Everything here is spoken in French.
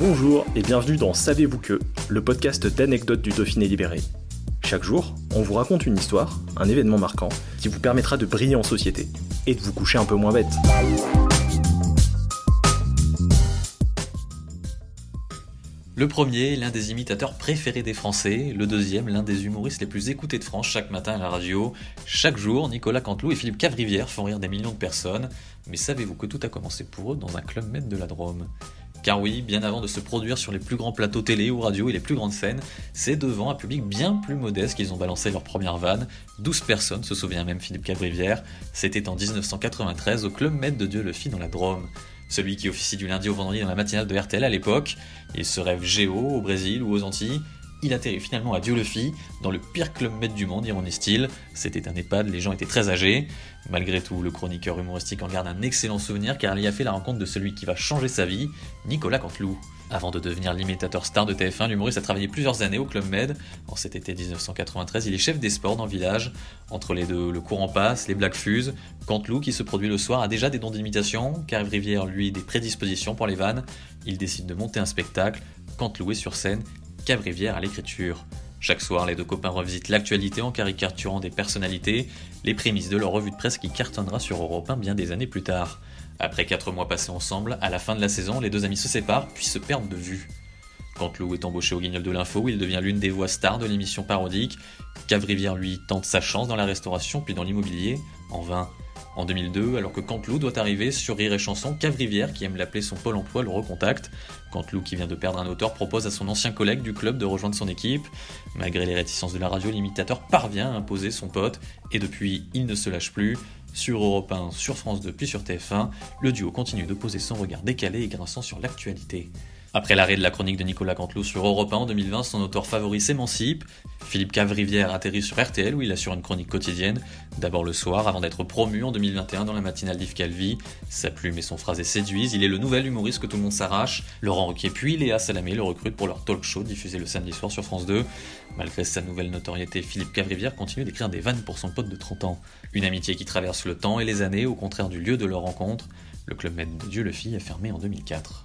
Bonjour et bienvenue dans Savez-vous que, le podcast d'anecdotes du Dauphiné libéré. Chaque jour, on vous raconte une histoire, un événement marquant, qui vous permettra de briller en société et de vous coucher un peu moins bête. Le premier, l'un des imitateurs préférés des Français. Le deuxième, l'un des humoristes les plus écoutés de France chaque matin à la radio. Chaque jour, Nicolas Canteloup et Philippe Cavrivière font rire des millions de personnes. Mais savez-vous que tout a commencé pour eux dans un club maître de la Drôme? Car oui, bien avant de se produire sur les plus grands plateaux télé ou radio et les plus grandes scènes, c'est devant un public bien plus modeste qu'ils ont balancé leur première vanne. 12 personnes, se souvient même Philippe Cavrivière. C'était en 1993 au Club Maître de Dieu le Fit dans la Drôme celui qui officie du lundi au vendredi dans la matinale de RTL à l'époque. Il se rêve géo au Brésil ou aux Antilles. Il atterrit finalement à Dieu le fit, dans le pire club maître du monde, ironie-t-il. C'était un EHPAD, les gens étaient très âgés. Malgré tout, le chroniqueur humoristique en garde un excellent souvenir car il y a fait la rencontre de celui qui va changer sa vie, Nicolas Canteloup. Avant de devenir l'imitateur star de TF1, l'humoriste a travaillé plusieurs années au Club Med. En cet été 1993, il est chef des sports dans le village. Entre les deux, le courant passe, les blagues fusent. Canteloup, qui se produit le soir, a déjà des dons d'imitation. Car Rivière, lui, des prédispositions pour les vannes. Il décide de monter un spectacle. Canteloup est sur scène, Cavrivière à l'écriture. Chaque soir, les deux copains revisitent l'actualité en caricaturant des personnalités, les prémices de leur revue de presse qui cartonnera sur Europe 1 bien des années plus tard. Après 4 mois passés ensemble, à la fin de la saison, les deux amis se séparent puis se perdent de vue. Quand Lou est embauché au Guignol de l'Info, il devient l'une des voix stars de l'émission parodique. Cavrivière, lui, tente sa chance dans la restauration puis dans l'immobilier, en vain. En 2002, alors que Canteloup doit arriver sur Rire et Chanson, Cavrivière, qui aime l'appeler son pôle emploi, le recontacte. Canteloup, qui vient de perdre un auteur, propose à son ancien collègue du club de rejoindre son équipe. Malgré les réticences de la radio, l'imitateur parvient à imposer son pote, et depuis, il ne se lâche plus. Sur Europe 1, sur France 2 puis sur TF1, le duo continue de poser son regard décalé et grinçant sur l'actualité. Après l'arrêt de la chronique de Nicolas Canteloup sur Europe 1 en 2020, son auteur favori s'émancipe. Philippe Cavrivière atterrit sur RTL où il assure une chronique quotidienne, d'abord le soir avant d'être promu en 2021 dans la matinale d'Yves Calvi. Sa plume et son phrasé séduisent, il est le nouvel humoriste que tout le monde s'arrache. Laurent Ruquier puis Léa Salamé le recrutent pour leur talk show diffusé le samedi soir sur France 2. Malgré sa nouvelle notoriété, Philippe Cavrivière continue d'écrire des vannes pour son pote de 30 ans. Une amitié qui traverse le temps et les années, au contraire du lieu de leur rencontre. Le club de Dieu le Fit est fermé en 2004.